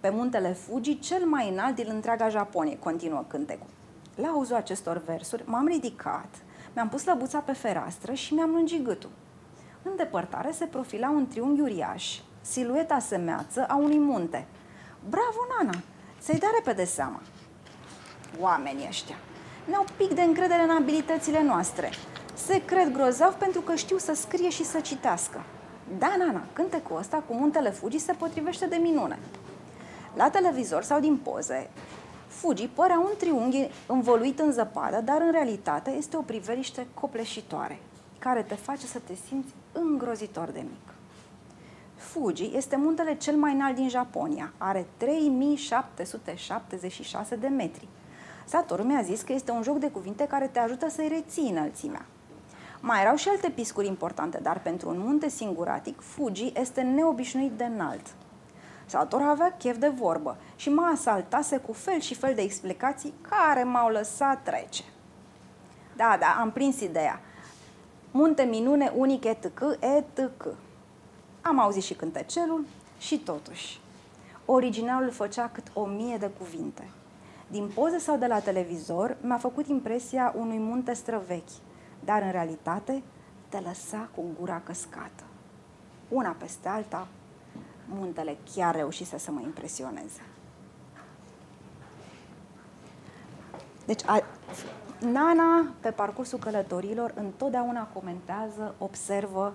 pe muntele Fuji, cel mai înalt din întreaga Japonie, continuă cântecul. La auzul acestor versuri, m-am ridicat, mi-am pus lăbuța pe fereastră și mi-am lungit gâtul. În depărtare se profila un triunghi uriaș, silueta semeață a unui munte. Bravo, Nana! Ți-ai dat repede seama. Oamenii ăștia n-au pic de încredere în abilitățile noastre. Se cred grozav pentru că știu să scrie și să citească. Da, Nana, cântecul ăsta cu muntele Fugi se potrivește de minune. La televizor sau din poze, Fuji părea un triunghi învoluit în zăpadă, dar în realitate este o priveliște copleșitoare, care te face să te simți îngrozitor de mic. Fuji este muntele cel mai înalt din Japonia, are 3776 de metri. Satoru mi-a zis că este un joc de cuvinte care te ajută să-i reții înălțimea. Mai erau și alte piscuri importante, dar pentru un munte singuratic, Fuji este neobișnuit de înalt. Satoru avea chef de vorbă și mă asaltase cu fel și fel de explicații care m-au lăsat trece. Da, da, am prins ideea. Munte minune unic etc, etc. Am auzit și cântecelul și totuși. Originalul făcea cât o mie de cuvinte. Din poze sau de la televizor mi-a făcut impresia unui munte străvechi, dar în realitate te lăsa cu gura căscată. Una peste alta, muntele chiar reușise să mă impresioneze. Deci, a, Nana, pe parcursul călătorilor, întotdeauna comentează, observă,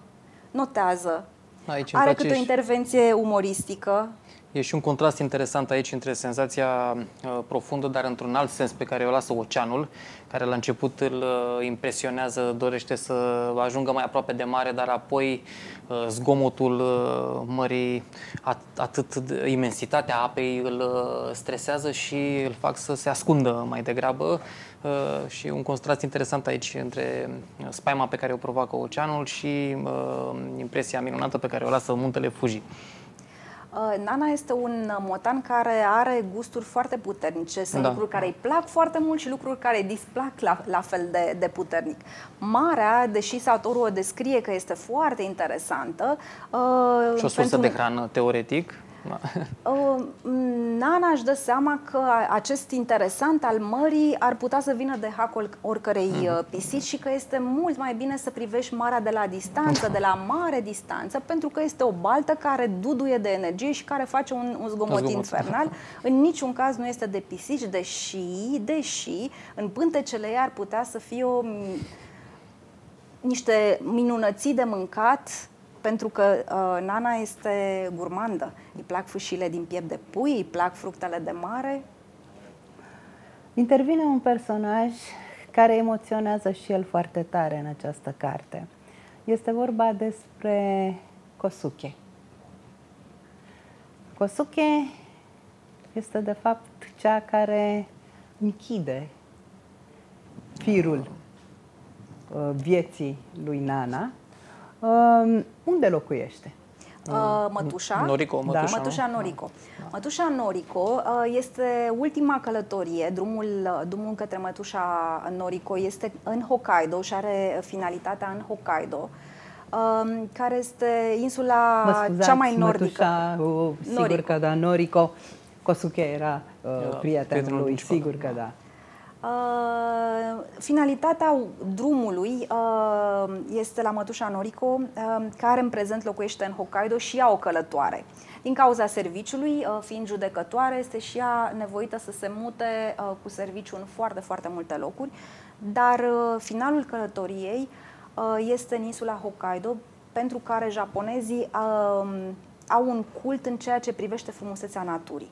notează. Aici Are câte o intervenție umoristică. E și un contrast interesant aici între senzația uh, profundă, dar într-un alt sens pe care o lasă oceanul, care la început îl uh, impresionează, dorește să ajungă mai aproape de mare, dar apoi uh, zgomotul uh, mării, at- atât imensitatea apei îl uh, stresează și îl fac să se ascundă mai degrabă. Uh, și un contrast interesant aici între uh, spaima pe care o provoacă oceanul și uh, impresia minunată pe care o lasă muntele Fuji. Uh, Nana este un motan care are gusturi foarte puternice. Sunt da. lucruri care îi plac foarte mult și lucruri care îi displac la, la fel de, de puternic. Marea, deși Satoru o descrie că este foarte interesantă... Uh, și o sursă pentru... de hrană, teoretic, Uh, Nana își dă seama că acest interesant al mării ar putea să vină de hacul oricărei mm. pisici și că este mult mai bine să privești marea de la distanță, de la mare distanță, pentru că este o baltă care duduie de energie și care face un, un zgomot, zgomot infernal. În niciun caz nu este de pisici, deși, deși în pântecele ei ar putea să fie o, niște minunății de mâncat pentru că uh, Nana este gurmandă. Îi plac fâșile din piept de pui, îi plac fructele de mare. Intervine un personaj care emoționează și el foarte tare în această carte. Este vorba despre Kosuke. Kosuke este de fapt cea care închide firul uh, vieții lui Nana Uh, unde locuiește? Uh, mătușa, Noriko, mătușa, da. mătușa Noriko. Da. Mătușa Noriko uh, este ultima călătorie, drumul, uh, drumul către Mătușa Noriko este în Hokkaido și are finalitatea în Hokkaido. Uh, care este insula scuzați, cea mai nordică. Mătușa, uh, sigur Noriko. că da, Noriko. Kosuke era uh, prietenul lui, sigur că da. Uh, finalitatea drumului uh, este la Mătușa Noriko, uh, care în prezent locuiește în Hokkaido și ea o călătoare. Din cauza serviciului, uh, fiind judecătoare, este și ea nevoită să se mute uh, cu serviciu în foarte, foarte multe locuri, dar uh, finalul călătoriei este în insula Hokkaido, pentru care japonezii au un cult în ceea ce privește frumusețea naturii.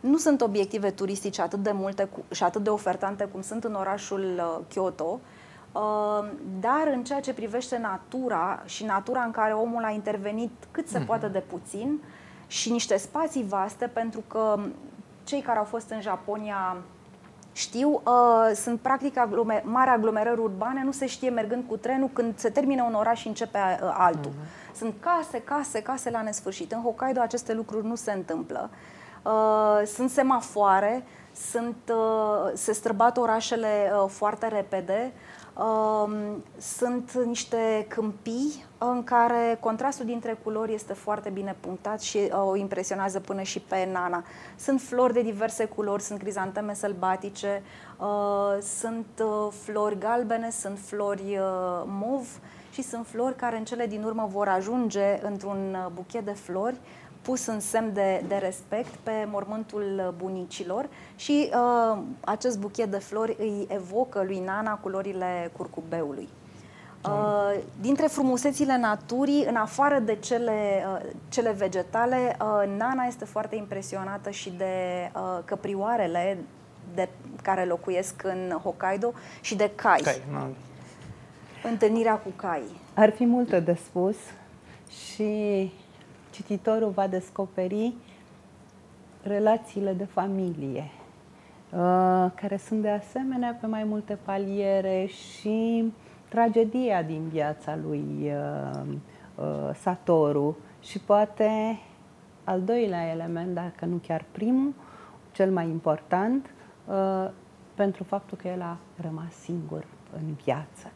Nu sunt obiective turistice atât de multe și atât de ofertante cum sunt în orașul uh, Kyoto, uh, dar în ceea ce privește natura și natura în care omul a intervenit cât se mm-hmm. poate de puțin și niște spații vaste, pentru că cei care au fost în Japonia știu, uh, sunt practic aglume, mari aglomerări urbane, nu se știe mergând cu trenul când se termină un oraș și începe uh, altul. Uh-huh. Sunt case, case, case la nesfârșit. În Hokkaido aceste lucruri nu se întâmplă. Uh, sunt semafoare, sunt, uh, se străbat orașele uh, foarte repede, uh, sunt niște câmpii în care contrastul dintre culori este foarte bine punctat și uh, o impresionează până și pe Nana. Sunt flori de diverse culori, sunt crizanteme sălbatice, uh, sunt uh, flori galbene, sunt flori uh, mov și sunt flori care în cele din urmă vor ajunge într-un uh, buchet de flori pus în semn de, de respect pe mormântul bunicilor și uh, acest buchet de flori îi evocă lui Nana culorile curcubeului. Uh, dintre frumusețile naturii, în afară de cele, uh, cele vegetale, uh, Nana este foarte impresionată și de uh, căprioarele de care locuiesc în Hokkaido și de cai. Cai, na. Întâlnirea cu cai. Ar fi multe de spus și cititorul va descoperi relațiile de familie, uh, care sunt de asemenea pe mai multe paliere și tragedia din viața lui uh, uh, Satoru și poate al doilea element, dacă nu chiar primul, cel mai important, pentru faptul că el a rămas singur în viață.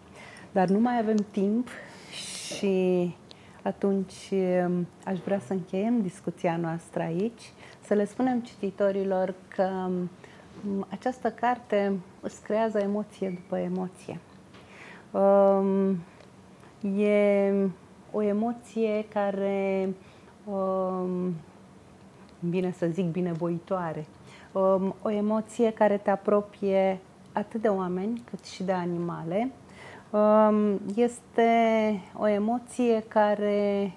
Dar nu mai avem timp și atunci um, aș vrea să încheiem discuția noastră aici, să le spunem cititorilor că um, această carte îți creează emoție după emoție. Um, e o emoție care, bine să zic, binevoitoare. O emoție care te apropie atât de oameni cât și de animale Um, este o emoție care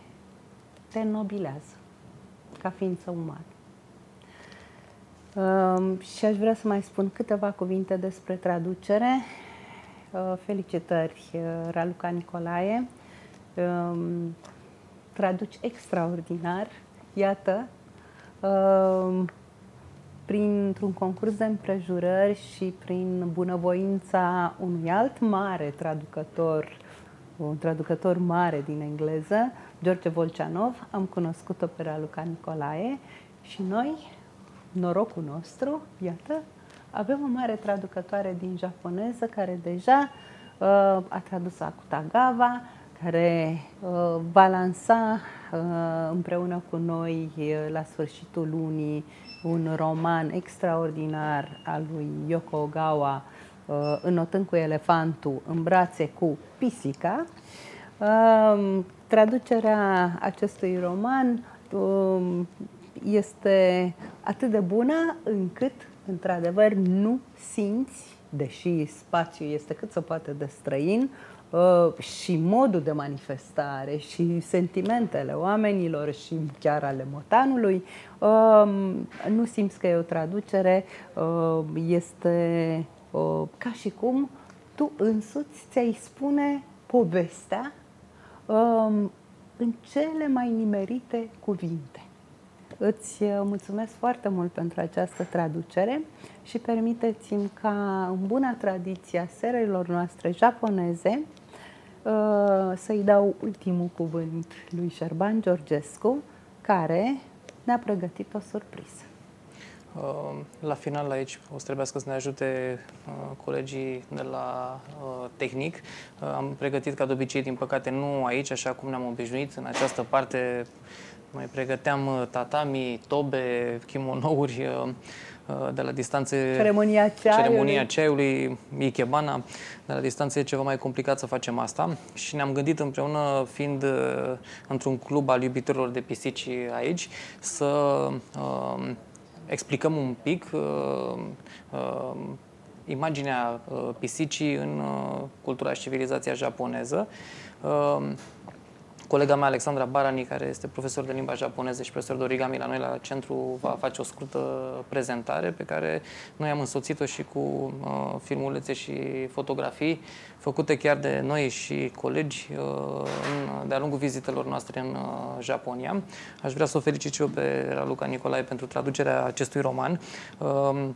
te nobilează ca ființă umană. Um, și aș vrea să mai spun câteva cuvinte despre traducere. Uh, felicitări, uh, Raluca Nicolae. Um, traduci extraordinar. Iată, printr-un concurs de împrejurări și prin bunăvoința unui alt mare traducător, un traducător mare din engleză, George Volceanov, am cunoscut-o pe Raluca Nicolae și noi, norocul nostru, iată, avem o mare traducătoare din japoneză care deja uh, a tradus Akutagawa, care uh, va lansa uh, împreună cu noi uh, la sfârșitul lunii un roman extraordinar al lui Yoko Ogawa, uh, Înotând cu elefantul în brațe cu pisica. Um, traducerea acestui roman um, este atât de bună încât, într-adevăr, nu simți, deși spațiul este cât se poate de străin, Uh, și modul de manifestare și sentimentele oamenilor și chiar ale motanului, um, nu simți că e o traducere, uh, este uh, ca și cum tu însuți ți-ai spune povestea um, în cele mai nimerite cuvinte. Îți mulțumesc foarte mult pentru această traducere și permiteți-mi ca în buna tradiție a serilor noastre japoneze uh, să-i dau ultimul cuvânt lui Șerban Georgescu, care ne-a pregătit o surpriză. Uh, la final aici o să trebuiască să ne ajute uh, colegii de la tehnic. Am pregătit ca de obicei, din păcate nu aici, așa cum ne-am obișnuit. În această parte mai pregăteam tatami, tobe, kimonouri, Uh, de la distanțe... Ceremonia ceaiului. Ceremonia ceaiului, ikebana. De la distanțe e ceva mai complicat să facem asta și ne-am gândit împreună, fiind uh, într-un club al iubitorilor de pisici aici, să uh, explicăm un pic uh, uh, imaginea uh, pisicii în uh, cultura și civilizația japoneză. Uh, Colega mea, Alexandra Barani, care este profesor de limba japoneză și profesor de origami la noi la centru, va face o scurtă prezentare pe care noi am însoțit-o și cu uh, filmulețe și fotografii făcute chiar de noi și colegi uh, de-a lungul vizitelor noastre în uh, Japonia. Aș vrea să o felicit și eu pe Raluca Nicolae pentru traducerea acestui roman. Uh,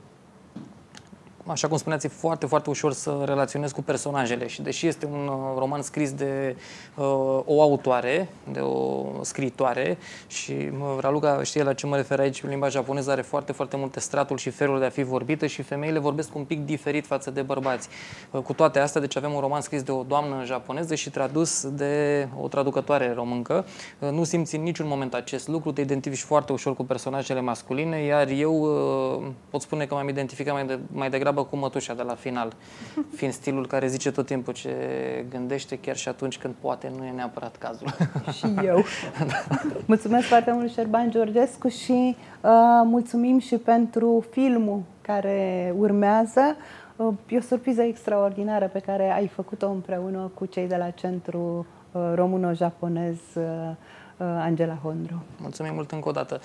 așa cum spuneați, e foarte, foarte ușor să relaționez cu personajele și deși este un uh, roman scris de uh, o autoare, de o scriitoare și uh, Raluca știe la ce mă refer aici, limba japoneză are foarte, foarte multe stratul și felul de a fi vorbită și femeile vorbesc un pic diferit față de bărbați. Uh, cu toate astea, deci avem un roman scris de o doamnă japoneză și tradus de o traducătoare româncă. Uh, nu simți în niciun moment acest lucru, te identifici foarte ușor cu personajele masculine, iar eu uh, pot spune că m-am identificat mai, de, mai degrabă treabă cu mătușa de la final, fiind stilul care zice tot timpul ce gândește, chiar și atunci când poate nu e neapărat cazul. Și eu. Mulțumesc foarte mult, Șerban Georgescu, și uh, mulțumim și pentru filmul care urmează. Uh, e o surpriză extraordinară pe care ai făcut-o împreună cu cei de la Centru uh, Româno-Japonez uh, uh Angela Hondru. Mulțumim mult încă o dată.